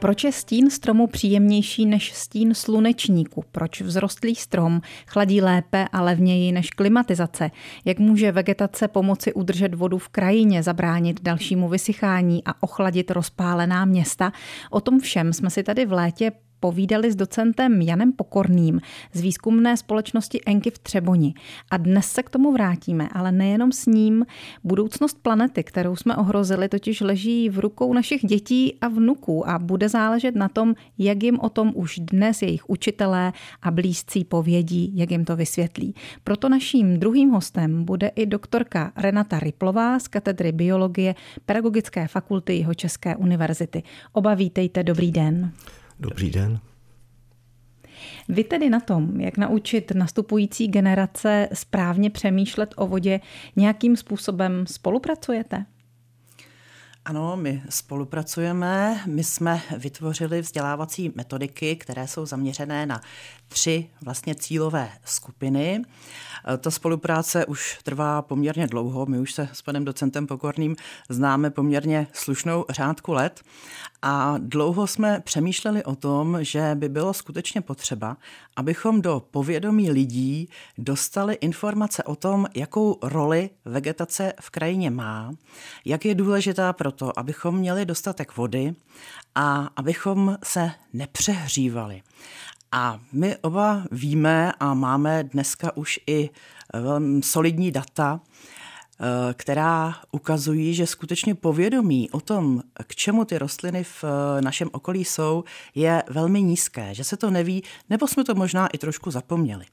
Proč je stín stromu příjemnější než stín slunečníku? Proč vzrostlý strom chladí lépe a levněji než klimatizace? Jak může vegetace pomoci udržet vodu v krajině, zabránit dalšímu vysychání a ochladit rozpálená města? O tom všem jsme si tady v létě povídali s docentem Janem Pokorným z výzkumné společnosti Enky v Třeboni. A dnes se k tomu vrátíme, ale nejenom s ním. Budoucnost planety, kterou jsme ohrozili, totiž leží v rukou našich dětí a vnuků a bude záležet na tom, jak jim o tom už dnes jejich učitelé a blízcí povědí, jak jim to vysvětlí. Proto naším druhým hostem bude i doktorka Renata Riplová z katedry biologie Pedagogické fakulty Jeho České univerzity. Oba vítejte, dobrý den. Dobrý den. Vy tedy na tom, jak naučit nastupující generace správně přemýšlet o vodě, nějakým způsobem spolupracujete? Ano, my spolupracujeme. My jsme vytvořili vzdělávací metodiky, které jsou zaměřené na tři vlastně cílové skupiny. E, ta spolupráce už trvá poměrně dlouho. My už se s panem docentem Pokorným známe poměrně slušnou řádku let a dlouho jsme přemýšleli o tom, že by bylo skutečně potřeba, abychom do povědomí lidí dostali informace o tom, jakou roli vegetace v krajině má, jak je důležitá proto, abychom měli dostatek vody a abychom se nepřehřívali. A my oba víme a máme dneska už i solidní data, která ukazují, že skutečně povědomí o tom, k čemu ty rostliny v eh, našem okolí jsou, je velmi nízké, že se to neví, nebo jsme to možná i trošku zapomněli.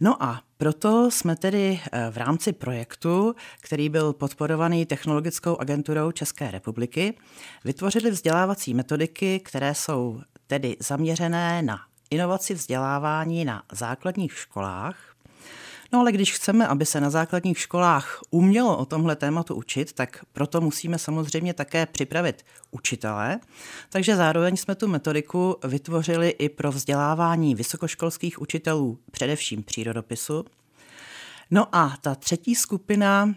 No a proto jsme tedy eh, v rámci projektu, který byl podporovaný Technologickou agenturou České republiky, vytvořili vzdělávací metodiky, které jsou tedy zaměřené na inovaci vzdělávání na základních školách. No ale když chceme, aby se na základních školách umělo o tomhle tématu učit, tak proto musíme samozřejmě také připravit učitele. Takže zároveň jsme tu metodiku vytvořili i pro vzdělávání vysokoškolských učitelů, především přírodopisu. No a ta třetí skupina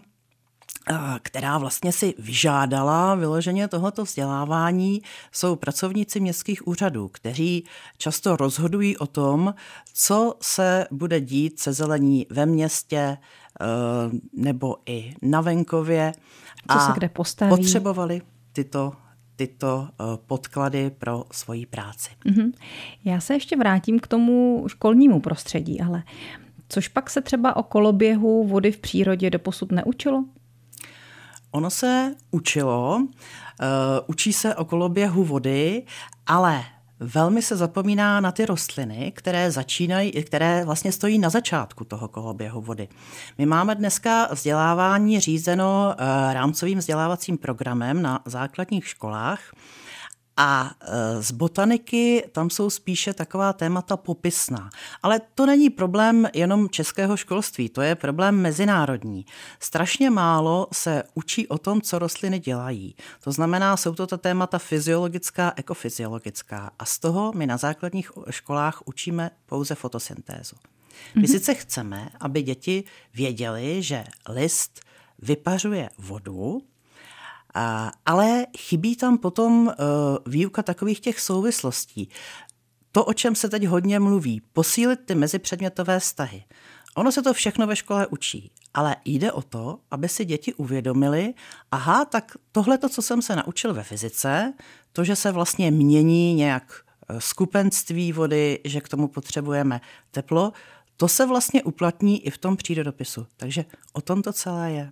která vlastně si vyžádala vyloženě tohoto vzdělávání, jsou pracovníci městských úřadů, kteří často rozhodují o tom, co se bude dít se zelení ve městě e, nebo i na venkově. Co a se kde postaví. potřebovali tyto tyto e, podklady pro svoji práci. Mm-hmm. Já se ještě vrátím k tomu školnímu prostředí, ale což pak se třeba o koloběhu vody v přírodě doposud neučilo? Ono se učilo, uh, učí se o koloběhu vody, ale velmi se zapomíná na ty rostliny, které začínají, které vlastně stojí na začátku toho koloběhu vody. My máme dneska vzdělávání řízeno uh, rámcovým vzdělávacím programem na základních školách. A e, z botaniky tam jsou spíše taková témata popisná. Ale to není problém jenom českého školství, to je problém mezinárodní. Strašně málo se učí o tom, co rostliny dělají. To znamená, jsou to ta témata fyziologická, ekofyziologická. A z toho my na základních školách učíme pouze fotosyntézu. My mm-hmm. sice chceme, aby děti věděli, že list vypařuje vodu, ale chybí tam potom eh, výuka takových těch souvislostí. To, o čem se teď hodně mluví, posílit ty mezipředmětové vztahy. Ono se to všechno ve škole učí, ale jde o to, aby si děti uvědomili, aha, tak tohle, co jsem se naučil ve fyzice, to, že se vlastně mění nějak eh, skupenství vody, že k tomu potřebujeme teplo, to se vlastně uplatní i v tom přírodopisu. Takže o tom to celé je.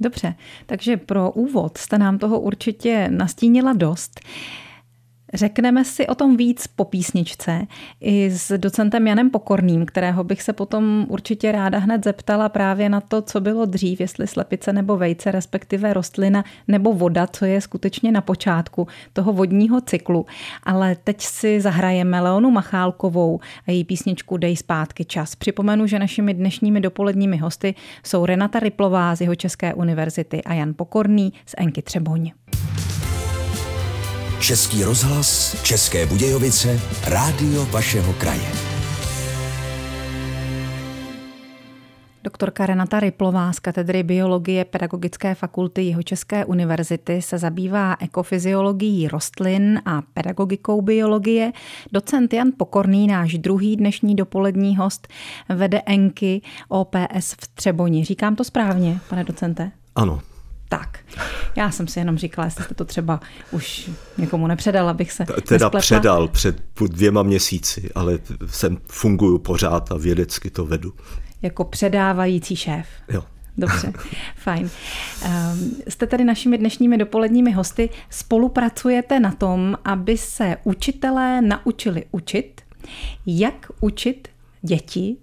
Dobře, takže pro úvod jste nám toho určitě nastínila dost. Řekneme si o tom víc po písničce i s docentem Janem Pokorným, kterého bych se potom určitě ráda hned zeptala právě na to, co bylo dřív, jestli slepice nebo vejce, respektive rostlina nebo voda, co je skutečně na počátku toho vodního cyklu. Ale teď si zahrajeme Leonu Machálkovou a její písničku Dej zpátky čas. Připomenu, že našimi dnešními dopoledními hosty jsou Renata Riplová z jeho České univerzity a Jan Pokorný z Enky Třeboň. Český rozhlas, České Budějovice, rádio vašeho kraje. Doktorka Renata Ryplová z katedry biologie Pedagogické fakulty Jihočeské univerzity se zabývá ekofyziologií rostlin a pedagogikou biologie. Docent Jan Pokorný, náš druhý dnešní dopolední host, vede Enky OPS v Třeboni. Říkám to správně, pane docente? Ano, tak, já jsem si jenom říkala, jestli jste to třeba už někomu nepředal, abych se Teda nespletla. předal před dvěma měsíci, ale jsem funguju pořád a vědecky to vedu. Jako předávající šéf. Jo. Dobře, fajn. Um, jste tady našimi dnešními dopoledními hosty. Spolupracujete na tom, aby se učitelé naučili učit. Jak učit děti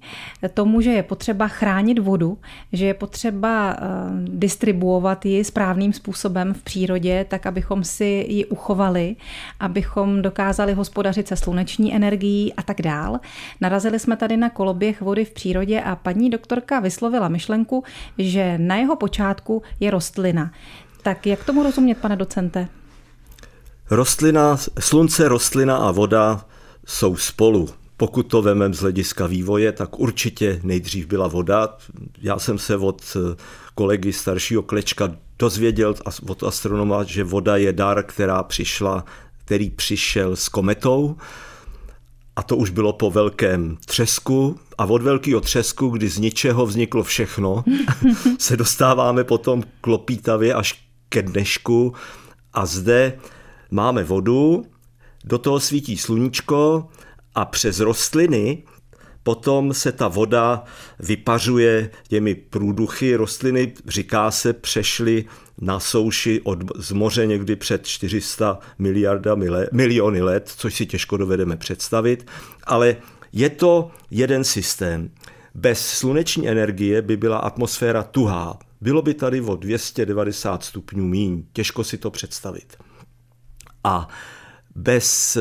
tomu, že je potřeba chránit vodu, že je potřeba uh, distribuovat ji správným způsobem v přírodě, tak abychom si ji uchovali, abychom dokázali hospodařit se sluneční energií a tak dál. Narazili jsme tady na koloběh vody v přírodě a paní doktorka vyslovila myšlenku, že na jeho počátku je rostlina. Tak jak tomu rozumět, pane docente? Rostlina, slunce, rostlina a voda jsou spolu. Pokud to vememe z hlediska vývoje, tak určitě nejdřív byla voda. Já jsem se od kolegy staršího Klečka dozvěděl od astronoma, že voda je dar, která přišla, který přišel s kometou. A to už bylo po velkém třesku. A od velkého třesku, kdy z ničeho vzniklo všechno, se dostáváme potom klopítavě až ke dnešku. A zde máme vodu, do toho svítí sluníčko, a přes rostliny potom se ta voda vypařuje těmi průduchy. Rostliny, říká se, přešly na souši od, z moře někdy před 400 miliardami let, miliony let, což si těžko dovedeme představit, ale je to jeden systém. Bez sluneční energie by byla atmosféra tuhá. Bylo by tady o 290 stupňů míň. Těžko si to představit. A bez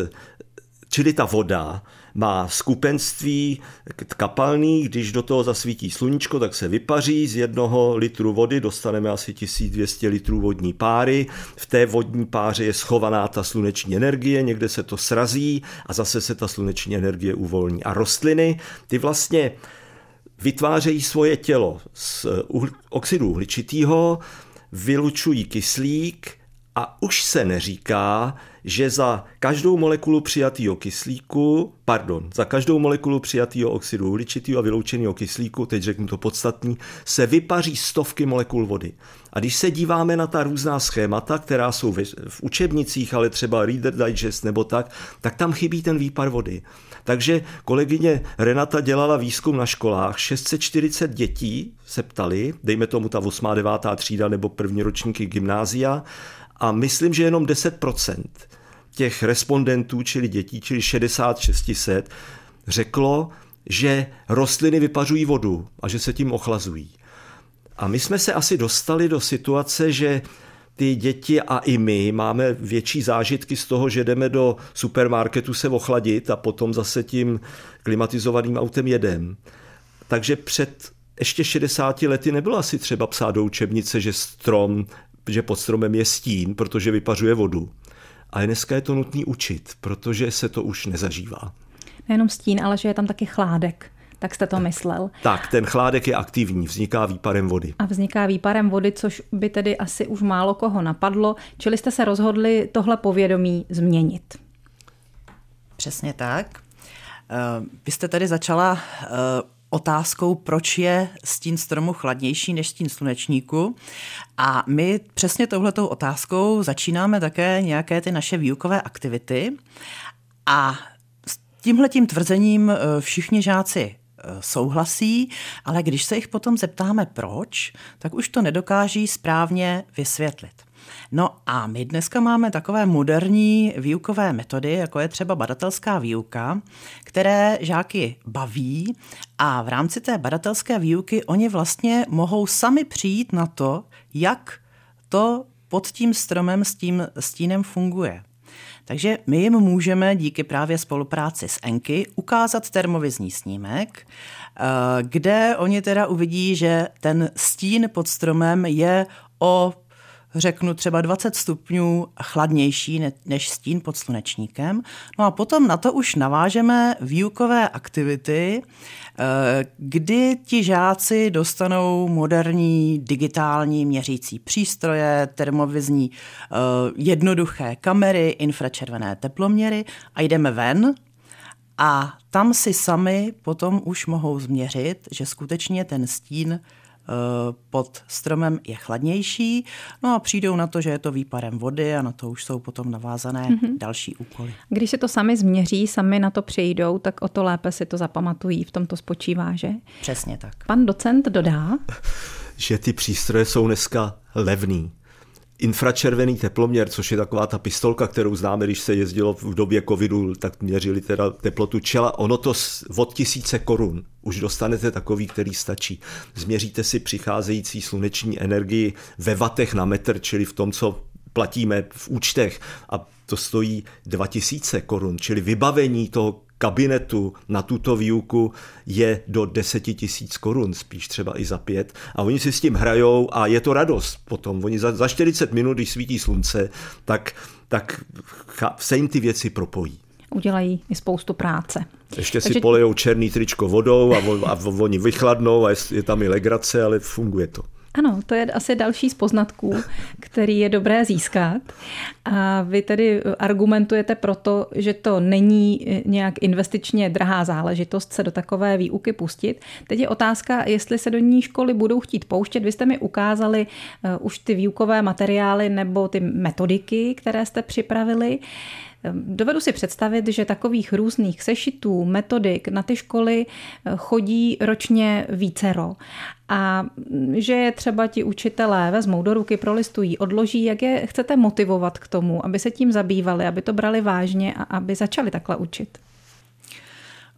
Čili ta voda má skupenství kapalný, když do toho zasvítí sluníčko, tak se vypaří, z jednoho litru vody dostaneme asi 1200 litrů vodní páry, v té vodní páře je schovaná ta sluneční energie, někde se to srazí a zase se ta sluneční energie uvolní. A rostliny, ty vlastně vytvářejí svoje tělo z oxidu uhličitého, vylučují kyslík a už se neříká, že za každou molekulu přijatého kyslíku, pardon, za každou molekulu přijatého oxidu uhličitého a vyloučeného kyslíku, teď řeknu to podstatný, se vypaří stovky molekul vody. A když se díváme na ta různá schémata, která jsou v učebnicích, ale třeba Reader Digest nebo tak, tak tam chybí ten výpar vody. Takže kolegyně Renata dělala výzkum na školách, 640 dětí se ptali, dejme tomu ta 8. 9. třída nebo první ročníky gymnázia, a myslím, že jenom 10% těch respondentů, čili dětí, čili 6600, řeklo, že rostliny vypařují vodu a že se tím ochlazují. A my jsme se asi dostali do situace, že ty děti a i my máme větší zážitky z toho, že jdeme do supermarketu se ochladit a potom zase tím klimatizovaným autem jedem. Takže před ještě 60 lety nebylo asi třeba psát do učebnice, že strom, že pod stromem je stín, protože vypařuje vodu. A dneska je to nutný učit, protože se to už nezažívá. Nejenom stín, ale že je tam taky chládek. Tak jste to myslel. Tak, ten chládek je aktivní, vzniká výparem vody. A vzniká výparem vody, což by tedy asi už málo koho napadlo, čili jste se rozhodli tohle povědomí změnit. Přesně tak. Eh, vy jste tady začala eh, otázkou, proč je stín stromu chladnější než stín slunečníku. A my přesně touhletou otázkou začínáme také nějaké ty naše výukové aktivity. A s tímhletím tvrzením eh, všichni žáci eh, souhlasí, ale když se jich potom zeptáme proč, tak už to nedokáží správně vysvětlit. No a my dneska máme takové moderní výukové metody, jako je třeba badatelská výuka, které žáky baví a v rámci té badatelské výuky oni vlastně mohou sami přijít na to, jak to pod tím stromem s tím stínem funguje. Takže my jim můžeme díky právě spolupráci s Enky ukázat termovizní snímek, eh, kde oni teda uvidí, že ten stín pod stromem je o řeknu třeba 20 stupňů chladnější než stín pod slunečníkem. No a potom na to už navážeme výukové aktivity, eh, kdy ti žáci dostanou moderní digitální měřící přístroje, termovizní eh, jednoduché kamery, infračervené teploměry a jdeme ven a tam si sami potom už mohou změřit, že skutečně ten stín pod stromem je chladnější, no a přijdou na to, že je to výparem vody a na to už jsou potom navázané mm-hmm. další úkoly. Když se to sami změří, sami na to přijdou, tak o to lépe si to zapamatují, v tom to spočívá, že? Přesně tak. Pan docent dodá, že ty přístroje jsou dneska levný infračervený teploměr, což je taková ta pistolka, kterou známe, když se jezdilo v době covidu, tak měřili teda teplotu čela. Ono to od tisíce korun už dostanete takový, který stačí. Změříte si přicházející sluneční energii ve vatech na metr, čili v tom, co platíme v účtech a to stojí 2000 korun, čili vybavení toho kabinetu na tuto výuku je do 10 tisíc korun, spíš třeba i za pět. A oni si s tím hrajou a je to radost potom. Oni za, za 40 minut, když svítí slunce, tak, tak se jim ty věci propojí udělají i spoustu práce. Ještě Takže... si polejou černý tričko vodou a, a oni vychladnou a je, je tam i legrace, ale funguje to. Ano, to je asi další z poznatků, který je dobré získat. A vy tedy argumentujete proto, že to není nějak investičně drahá záležitost se do takové výuky pustit. Teď je otázka, jestli se do ní školy budou chtít pouštět. Vy jste mi ukázali uh, už ty výukové materiály nebo ty metodiky, které jste připravili. Dovedu si představit, že takových různých sešitů, metodik na ty školy eh, chodí ročně vícero a že je třeba ti učitelé vezmou do ruky, prolistují, odloží, jak je chcete motivovat k tomu, aby se tím zabývali, aby to brali vážně a aby začali takhle učit?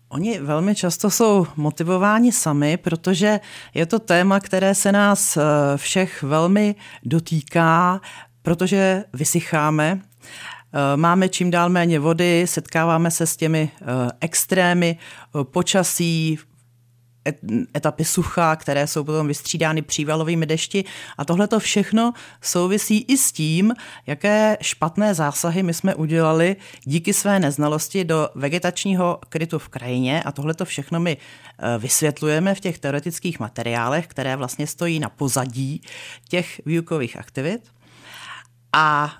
Oni velmi často jsou motivováni sami, protože je to téma, které se nás eh, všech velmi dotýká, protože vysycháme máme čím dál méně vody, setkáváme se s těmi eh, extrémy eh, počasí, etapy sucha, které jsou potom vystřídány přívalovými dešti. A tohle to všechno souvisí i s tím, jaké špatné zásahy my jsme udělali díky své neznalosti do vegetačního krytu v krajině. A tohle to všechno my vysvětlujeme v těch teoretických materiálech, které vlastně stojí na pozadí těch výukových aktivit. A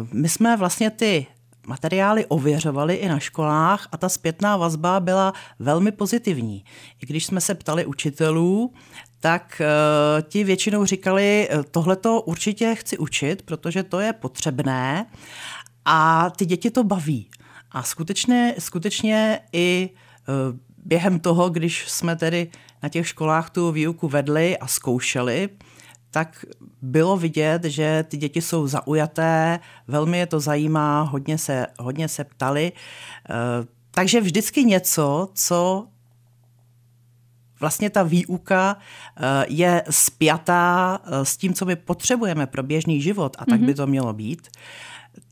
uh, my jsme vlastně ty materiály ověřovali i na školách a ta zpětná vazba byla velmi pozitivní. I když jsme se ptali učitelů, tak uh, ti většinou říkali, e, tohle to určitě chci učit, protože to je potřebné a ty děti to baví. A skutečně, skutečně i uh, během toho, když jsme tedy na těch školách tu výuku vedli a zkoušeli, tak bylo vidět, že ty děti jsou zaujaté, velmi je to zajímá, hodně se, hodně se ptali. Eh, takže vždycky něco, co vlastně ta výuka eh, je spjatá eh, s tím, co my potřebujeme pro běžný život a tak by to mělo být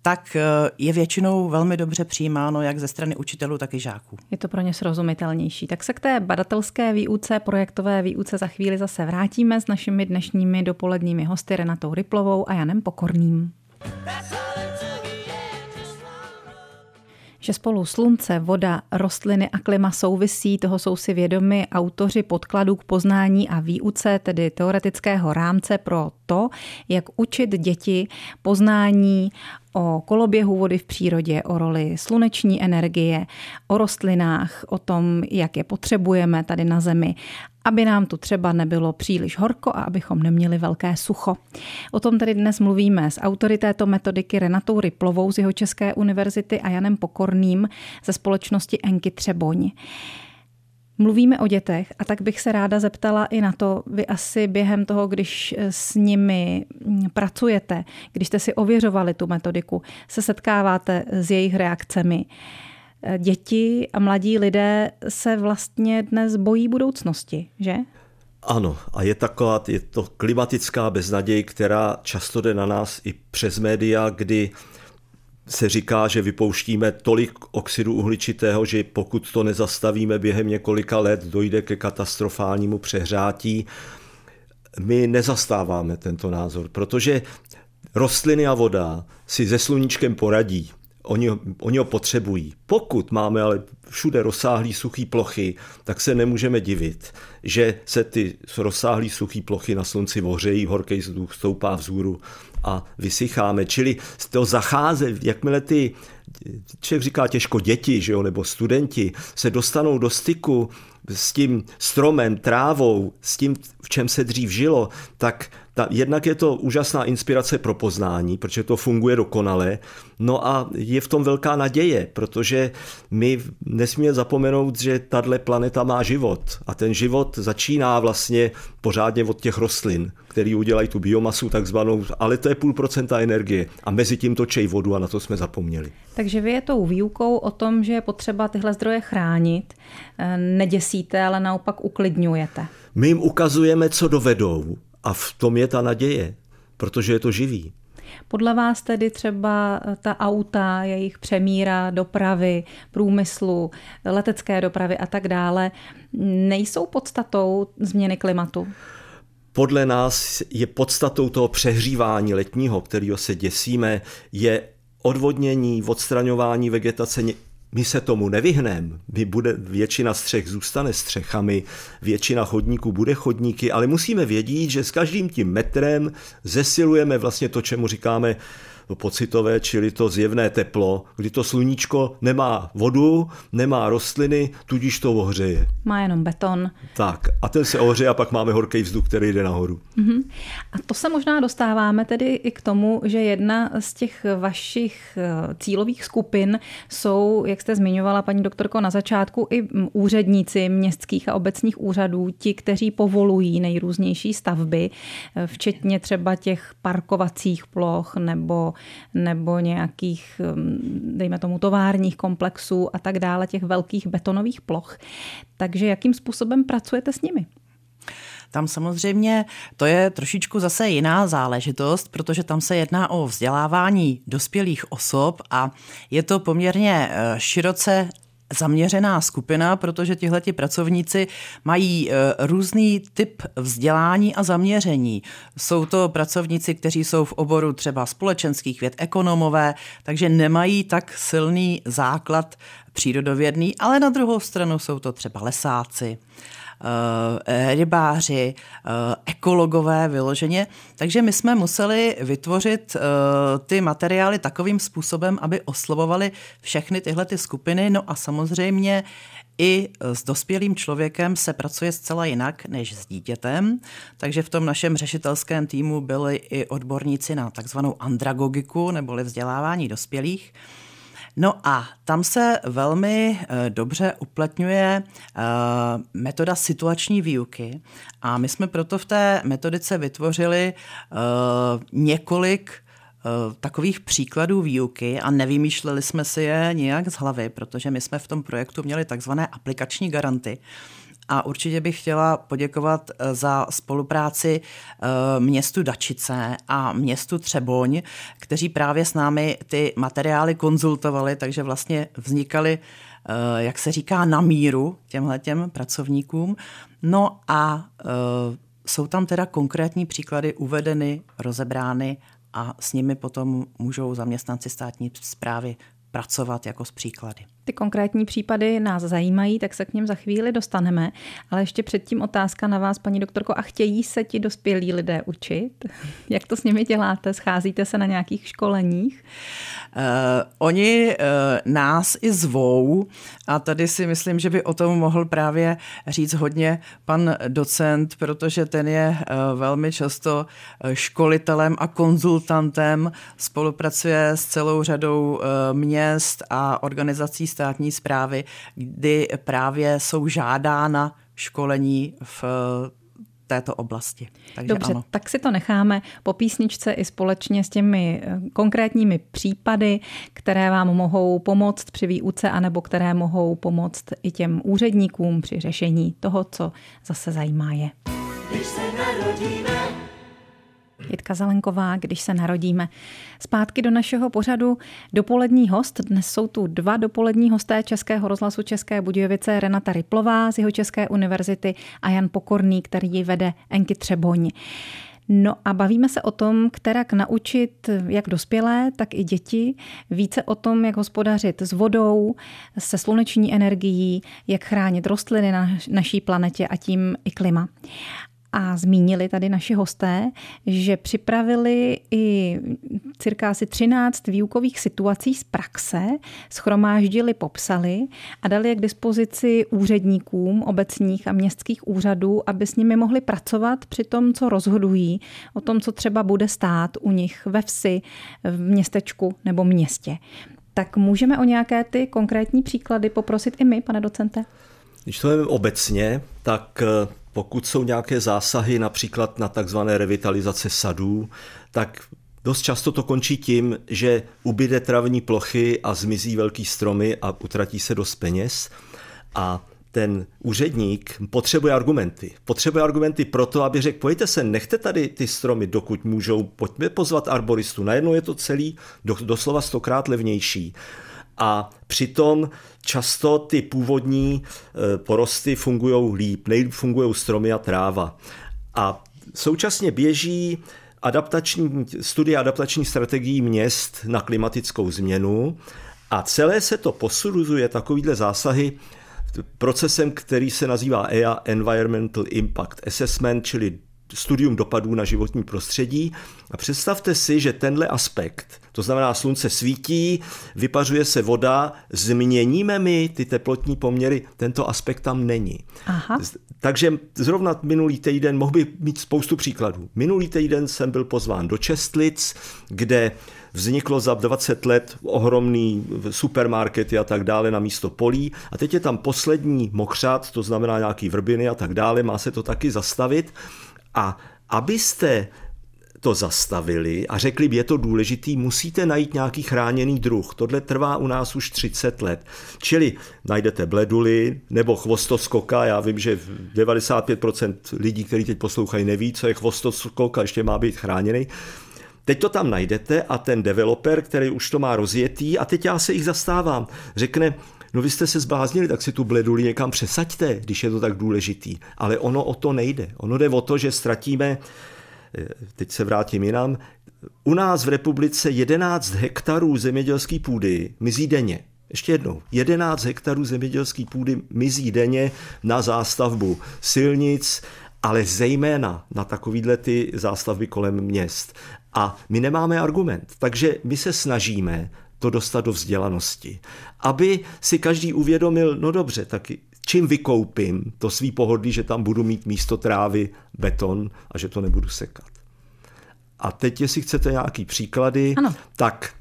tak eh, je většinou velmi dobře přijímáno jak ze strany učitelů, tak i žáků. Je to pro ně srozumitelnější. Tak se k té badatelské výuce, projektové výuce za chvíli zase vrátíme s našimi dnešními dopoledními hosty Renatou Ryplovou a Janem Pokorným. Že spolu slunce, voda, rostliny a klima souvisí, toho jsou si vědomi autoři podkladů k poznání a výuce, tedy teoretického rámce pro to, jak učit děti poznání o koloběhu vody v přírodě, o roli sluneční energie, o rostlinách, o tom, jak je potřebujeme tady na Zemi, aby nám tu třeba nebylo příliš horko a abychom neměli velké sucho. O tom tedy dnes mluvíme s autory této metodiky Renatou Ryplovou z jeho České univerzity a Janem Pokorným ze společnosti Enky Třeboň. Mluvíme o dětech a tak bych se ráda zeptala i na to, vy asi během toho, když s nimi pracujete, když jste si ověřovali tu metodiku, se setkáváte s jejich reakcemi. Děti a mladí lidé se vlastně dnes bojí budoucnosti, že? Ano, a je taková, je to klimatická beznaděj, která často jde na nás i přes média, kdy se říká, že vypouštíme tolik oxidu uhličitého, že pokud to nezastavíme během několika let, dojde ke katastrofálnímu přehrátí. My nezastáváme tento názor, protože rostliny a voda si se sluníčkem poradí. Oni, oni ho potřebují. Pokud máme ale všude rozsáhlý suchý plochy, tak se nemůžeme divit, že se ty rozsáhlý suchý plochy na slunci ohřejí, horký vzduch stoupá vzhůru a vysycháme. Čili to zacháze, jakmile ty člověk říká těžko děti, že jo, nebo studenti, se dostanou do styku s tím stromem, trávou, s tím, v čem se dřív žilo, tak ta, jednak je to úžasná inspirace pro poznání, protože to funguje dokonale. No a je v tom velká naděje, protože my nesmíme zapomenout, že tahle planeta má život a ten život začíná vlastně pořádně od těch rostlin, který udělají tu biomasu takzvanou, ale to je půl procenta energie a mezi tím točej vodu a na to jsme zapomněli. Takže vy je tou výukou o tom, že je potřeba tyhle zdroje chránit, eh, neděsíte, ale naopak uklidňujete. My jim ukazujeme, co dovedou a v tom je ta naděje, protože je to živý. Podle vás tedy třeba eh, ta auta, jejich přemíra, dopravy, průmyslu, letecké dopravy a tak dále nejsou podstatou změny klimatu? Podle nás je podstatou toho přehřívání letního, kterého se děsíme, je odvodnění, odstraňování vegetace my se tomu nevyhneme. My bude, většina střech zůstane střechami, většina chodníků bude chodníky, ale musíme vědět, že s každým tím metrem zesilujeme vlastně to, čemu říkáme pocitové, čili to zjevné teplo, kdy to sluníčko nemá vodu, nemá rostliny, tudíž to ohřeje. Má jenom beton. Tak, a ten se ohřeje a pak máme horký vzduch, který jde nahoru. Uh-huh. A to se možná dostáváme tedy i k tomu, že jedna z těch vašich eh, cílových skupin jsou, jak jste zmiňovala, paní doktorko, na začátku i úředníci městských a obecních úřadů, ti, kteří povolují nejrůznější stavby, eh, včetně třeba těch parkovacích ploch nebo nebo nějakých, dejme tomu, továrních komplexů a tak dále, těch velkých betonových ploch. Takže jakým způsobem pracujete s nimi? Tam samozřejmě to je trošičku zase jiná záležitost, protože tam se jedná o vzdělávání dospělých osob a je to poměrně eh, široce zaměřená skupina, protože tihleti pracovníci mají e, různý typ vzdělání a zaměření. Jsou to pracovníci, kteří jsou v oboru třeba společenských věd, ekonomové, takže nemají tak silný základ přírodovědný, ale na druhou stranu jsou to třeba lesáci, rybáři, eh, ekologové vyloženě. Takže my jsme museli vytvořit eh, ty materiály takovým způsobem, aby oslovovali všechny tyhle ty skupiny. No a samozřejmě i s dospělým člověkem se pracuje zcela jinak než s dítětem, takže v tom našem řešitelském týmu byli i odborníci na takzvanou andragogiku neboli vzdělávání dospělých. No a tam se velmi eh, dobře uplatňuje eh, metoda situační výuky a my jsme proto v té metodice vytvořili eh, několik takových příkladů výuky a nevymýšleli jsme si je nijak z hlavy, protože my jsme v tom projektu měli takzvané aplikační garanty. A určitě bych chtěla poděkovat eh, za spolupráci eh, městu Dačice a městu Třeboň, kteří právě s námi ty materiály konzultovali, takže vlastně vznikaly, eh, jak se říká, na míru těmhle těm pracovníkům. No a jsou tam teda konkrétní příklady uvedeny, rozebrány a s nimi potom můžou zaměstnanci státní zprávy pracovat jako s příklady. Ty konkrétní případy nás zajímají, tak se k něm za chvíli dostaneme. Ale ještě předtím otázka na vás, paní doktorko. A chtějí se ti dospělí lidé učit? Jak to s nimi děláte? Scházíte se na nějakých školeních? Uh, oni uh, nás i zvou a tady si myslím, že by o tom mohl právě říct hodně pan docent, protože ten je uh, velmi často školitelem a konzultantem, spolupracuje s celou řadou měst a organizací státní zprávy, kdy právě jsou žádána školení v této oblasti. Takže Dobře, ano. tak si to necháme po písničce i společně s těmi eh, konkrétními případy, které vám mohou pomoct při výuce, anebo které mohou pomoct i těm úředníkům při řešení toho, co zase zajímá je. Když se narodíme, Jitka Zelenková, když se narodíme. Zpátky do našeho pořadu dopolední host. Dnes jsou tu dva dopolední hosté Českého rozhlasu České Budějovice, Renata Riplová z jeho České univerzity a Jan Pokorný, který ji vede Enky Třeboň. No a bavíme se o tom, kterak naučit jak dospělé, tak i děti více o tom, jak hospodařit s vodou, se sluneční energií, jak chránit rostliny na naší planetě a tím i klima. A zmínili tady naši hosté, že připravili i cirka asi 13 výukových situací z praxe, schromáždili, popsali a dali je k dispozici úředníkům obecních a městských úřadů, aby s nimi mohli pracovat při tom, co rozhodují, o tom, co třeba bude stát u nich ve vsi, v městečku nebo městě. Tak můžeme o nějaké ty konkrétní příklady poprosit i my, pane docente? Když to obecně, tak pokud jsou nějaké zásahy například na takzvané revitalizace sadů, tak dost často to končí tím, že ubyde travní plochy a zmizí velký stromy a utratí se dost peněz. A ten úředník potřebuje argumenty. Potřebuje argumenty proto, aby řekl, pojďte se, nechte tady ty stromy, dokud můžou, pojďme pozvat arboristu. Najednou je to celý doslova stokrát levnější a přitom často ty původní e, porosty fungují líp, nejlíp fungují stromy a tráva. A současně běží adaptační, studie adaptační strategií měst na klimatickou změnu a celé se to posuzuje takovýhle zásahy procesem, který se nazývá EA Environmental Impact Assessment, čili studium dopadů na životní prostředí. A představte si, že tenhle aspekt, to znamená slunce svítí, vypařuje se voda, změníme my ty teplotní poměry, tento aspekt tam není. Aha. Takže zrovna minulý týden mohl by mít spoustu příkladů. Minulý týden jsem byl pozván do Čestlic, kde vzniklo za 20 let ohromný supermarkety a tak dále na místo polí a teď je tam poslední mokřat, to znamená nějaký vrbiny a tak dále, má se to taky zastavit a abyste to zastavili a řekli, je to důležitý, musíte najít nějaký chráněný druh. Tohle trvá u nás už 30 let. Čili najdete bleduly nebo chvostoskoka. Já vím, že 95% lidí, kteří teď poslouchají, neví, co je chvostoskok a ještě má být chráněný. Teď to tam najdete a ten developer, který už to má rozjetý, a teď já se jich zastávám, řekne, no vy jste se zbláznili, tak si tu bleduli někam přesaďte, když je to tak důležitý. Ale ono o to nejde. Ono jde o to, že ztratíme, eh, teď se vrátím jinam, u nás v republice 11 hektarů zemědělské půdy mizí denně. Ještě jednou, 11 hektarů zemědělské půdy mizí denně na zástavbu silnic, ale zejména na takovýhle ty zástavby kolem měst. A my nemáme argument, takže my se snažíme to dostat do vzdělanosti. Aby si každý uvědomil, no dobře, tak čím vykoupím to svý pohodlí, že tam budu mít místo trávy beton a že to nebudu sekat. A teď, jestli chcete nějaký příklady, ano. tak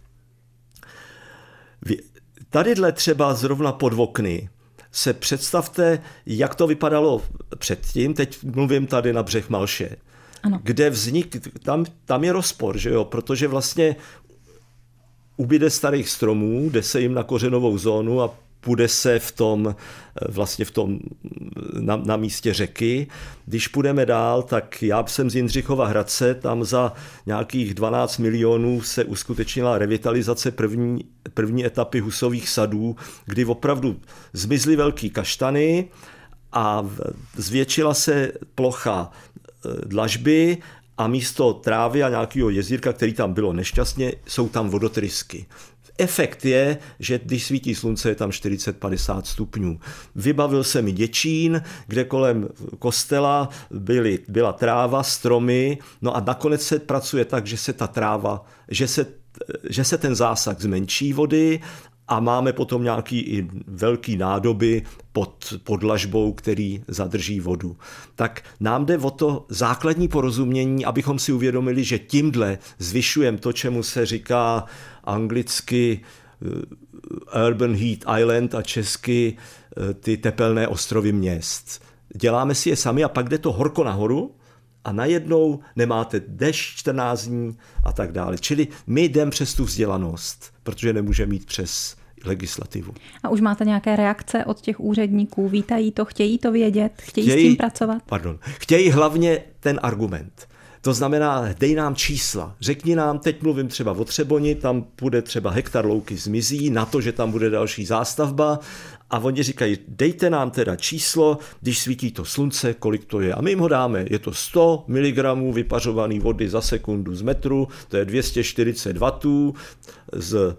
tadyhle třeba zrovna pod okny se představte, jak to vypadalo předtím, teď mluvím tady na břeh Malše, ano. kde vznik, tam, tam je rozpor, že jo, protože vlastně ubyde starých stromů, jde se jim na kořenovou zónu a půjde se v tom, vlastně v tom, na, na místě řeky. Když půjdeme dál, tak já jsem z Jindřichova Hradce, tam za nějakých 12 milionů se uskutečnila revitalizace první, první etapy husových sadů, kdy opravdu zmizly velký kaštany a zvětšila se plocha e, dlažby a místo trávy a nějakého jezírka, který tam bylo nešťastně, jsou tam vodotrysky. Efekt je, že když svítí slunce, je tam 40-50 stupňů. Vybavil se mi Děčín, kde kolem kostela byly, byla tráva, stromy, no a nakonec se pracuje tak, že se ta tráva, že se že se ten zásah zmenší vody a máme potom nějaký i velký nádoby pod podlažbou, který zadrží vodu. Tak nám jde o to základní porozumění, abychom si uvědomili, že tímhle zvyšujeme to, čemu se říká anglicky eh, Urban Heat Island a česky eh, ty tepelné ostrovy měst. Děláme si je sami a pak jde to horko nahoru a najednou nemáte dešť 14 dní a tak dále. Čili my jdeme přes tu vzdělanost, protože nemůžeme mít přes legislativu. A už máte nějaké reakce od těch úředníků? Vítají to, chtějí to vědět, chtějí, chtějí s tím pracovat? Pardon. Chtějí hlavně ten argument. To znamená, dej nám čísla. Řekni nám, teď mluvím třeba o Třeboni, tam bude třeba hektar louky zmizí, na to, že tam bude další zástavba a oni říkají, dejte nám teda číslo, když svítí to slunce, kolik to je. A my jim ho dáme. Je to 100 mg vypařované vody za sekundu z metru, to je 240 W z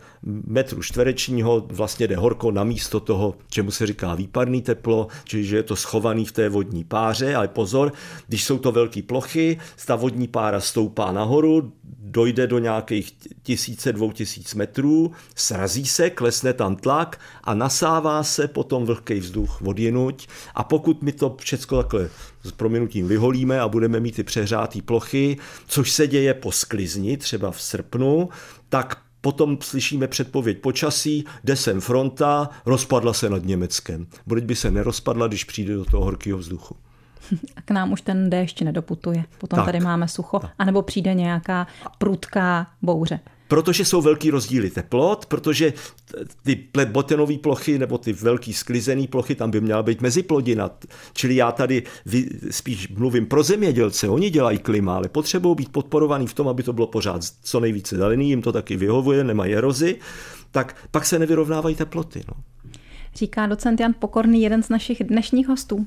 metru čtverečního, vlastně jde horko na místo toho, čemu se říká výparný teplo, čili je to schovaný v té vodní páře, ale pozor, když jsou to velké plochy, ta vodní pára stoupá nahoru, dojde do nějakých tisíce, dvou tisíc metrů, srazí se, klesne tam tlak a nasává se potom vlhký vzduch odjinuť a pokud my to všechno takhle s proměnutím vyholíme a budeme mít ty přehrátý plochy, což se děje po sklizni, třeba v srpnu, tak Potom slyšíme předpověď počasí, jde sem fronta, rozpadla se nad Německem. Bude by se nerozpadla, když přijde do toho horkého vzduchu. A k nám už ten déšť nedoputuje. Potom tak. tady máme sucho. A nebo přijde nějaká prudká bouře. Protože jsou velký rozdíly teplot, protože ty botenové plochy nebo ty velký sklizený plochy, tam by měla být meziplodina. Čili já tady spíš mluvím pro zemědělce, oni dělají klima, ale potřebují být podporovaný v tom, aby to bylo pořád co nejvíce zelený, jim to taky vyhovuje, nemají erozi, tak pak se nevyrovnávají teploty. No. Říká docent Jan Pokorný, jeden z našich dnešních hostů.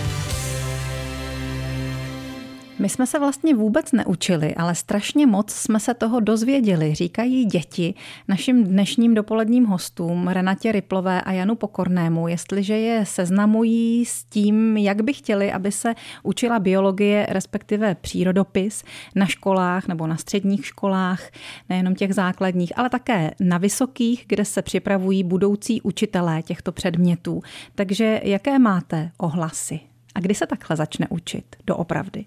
My jsme se vlastně vůbec neučili, ale strašně moc jsme se toho dozvěděli, říkají děti našim dnešním dopoledním hostům Renatě Riplové a Janu Pokornému, jestliže je seznamují s tím, jak by chtěli, aby se učila biologie, respektive přírodopis na školách nebo na středních školách, nejenom těch základních, ale také na vysokých, kde se připravují budoucí učitelé těchto předmětů. Takže jaké máte ohlasy? A kdy se takhle začne učit doopravdy?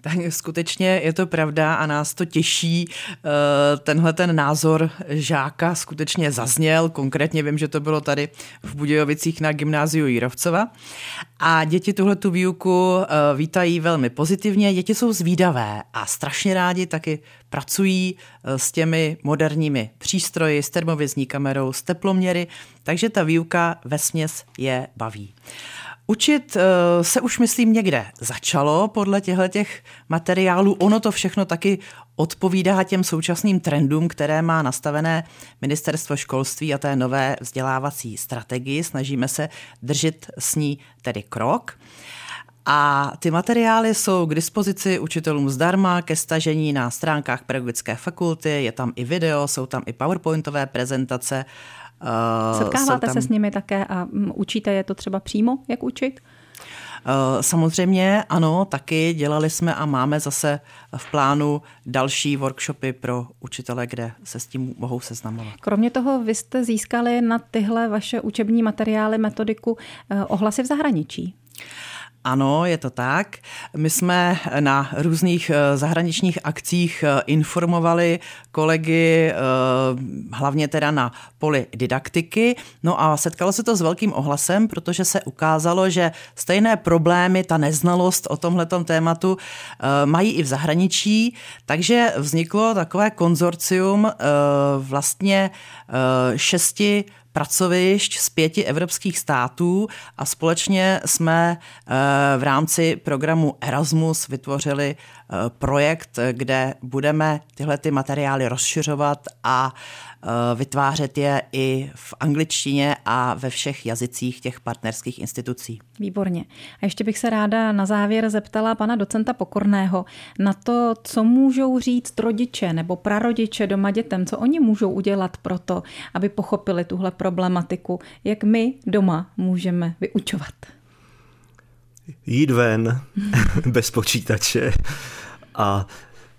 Tak skutečně je to pravda a nás to těší. Eh, tenhle ten názor žáka skutečně zazněl. Konkrétně vím, že to bylo tady v Budějovicích na gymnáziu Jírovcova. A děti tuhle tu výuku eh, vítají velmi pozitivně. Děti jsou zvídavé a strašně rádi taky pracují eh, s těmi moderními přístroji, s termovizní kamerou, s teploměry, takže ta výuka ve směs je baví. Učit eh, se už, myslím, někde začalo podle těchto těch materiálů. Ono to všechno taky odpovídá těm současným trendům, které má nastavené ministerstvo školství a té nové vzdělávací strategii. Snažíme se držet s ní tedy krok. A ty materiály jsou k dispozici učitelům zdarma ke stažení na stránkách pedagogické fakulty, je tam i video, jsou tam i powerpointové prezentace Setkáváte tam... se s nimi také a mm, učíte je to třeba přímo, jak učit? Uh, samozřejmě ano, taky dělali jsme a máme zase v plánu další workshopy pro učitele, kde se s tím mohou seznamovat. Kromě toho vy jste získali na tyhle vaše učební materiály metodiku uh, ohlasy v zahraničí. Ano, je to tak. My jsme na různých eh, zahraničních akcích eh, informovali kolegy, eh, hlavně teda na poli didaktiky. No a setkalo se to s velkým ohlasem, protože se ukázalo, že stejné problémy, ta neznalost o tomhletom tématu mají i v zahraničí, takže vzniklo takové konzorcium vlastně šesti pracovišť z pěti evropských států a společně jsme eh, v rámci programu Erasmus vytvořili eh, projekt, kde budeme tyhle ty materiály rozšiřovat a vytvářet je i v angličtině a ve všech jazycích těch partnerských institucí. Výborně. A ještě bych se ráda na závěr zeptala pana docenta Pokorného na to, co můžou říct rodiče nebo prarodiče doma dětem, co oni můžou udělat pro to, aby pochopili tuhle problematiku, jak my doma můžeme vyučovat. Jít ven bez počítače a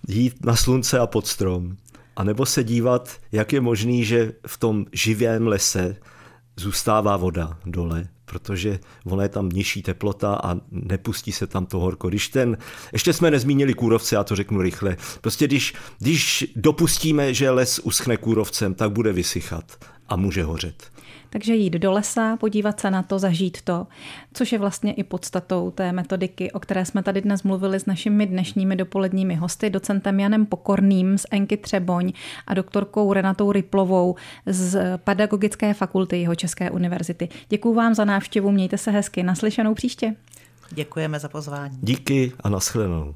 jít na slunce a pod strom. A nebo se dívat, jak je možný, že v tom živém lese zůstává voda dole, protože ona je tam nižší teplota a nepustí se tam to horko. Když ten, ještě jsme nezmínili kůrovce, já to řeknu rychle, prostě když, když dopustíme, že les uschne kůrovcem, tak bude vysychat a může hořet. Takže jít do lesa, podívat se na to, zažít to, což je vlastně i podstatou té metodiky, o které jsme tady dnes mluvili s našimi dnešními dopoledními hosty, docentem Janem Pokorným z Enky Třeboň a doktorkou Renatou Ryplovou z Pedagogické fakulty jeho České univerzity. Děkuji vám za návštěvu, mějte se hezky, naslyšenou příště. Děkujeme za pozvání. Díky a nashledanou.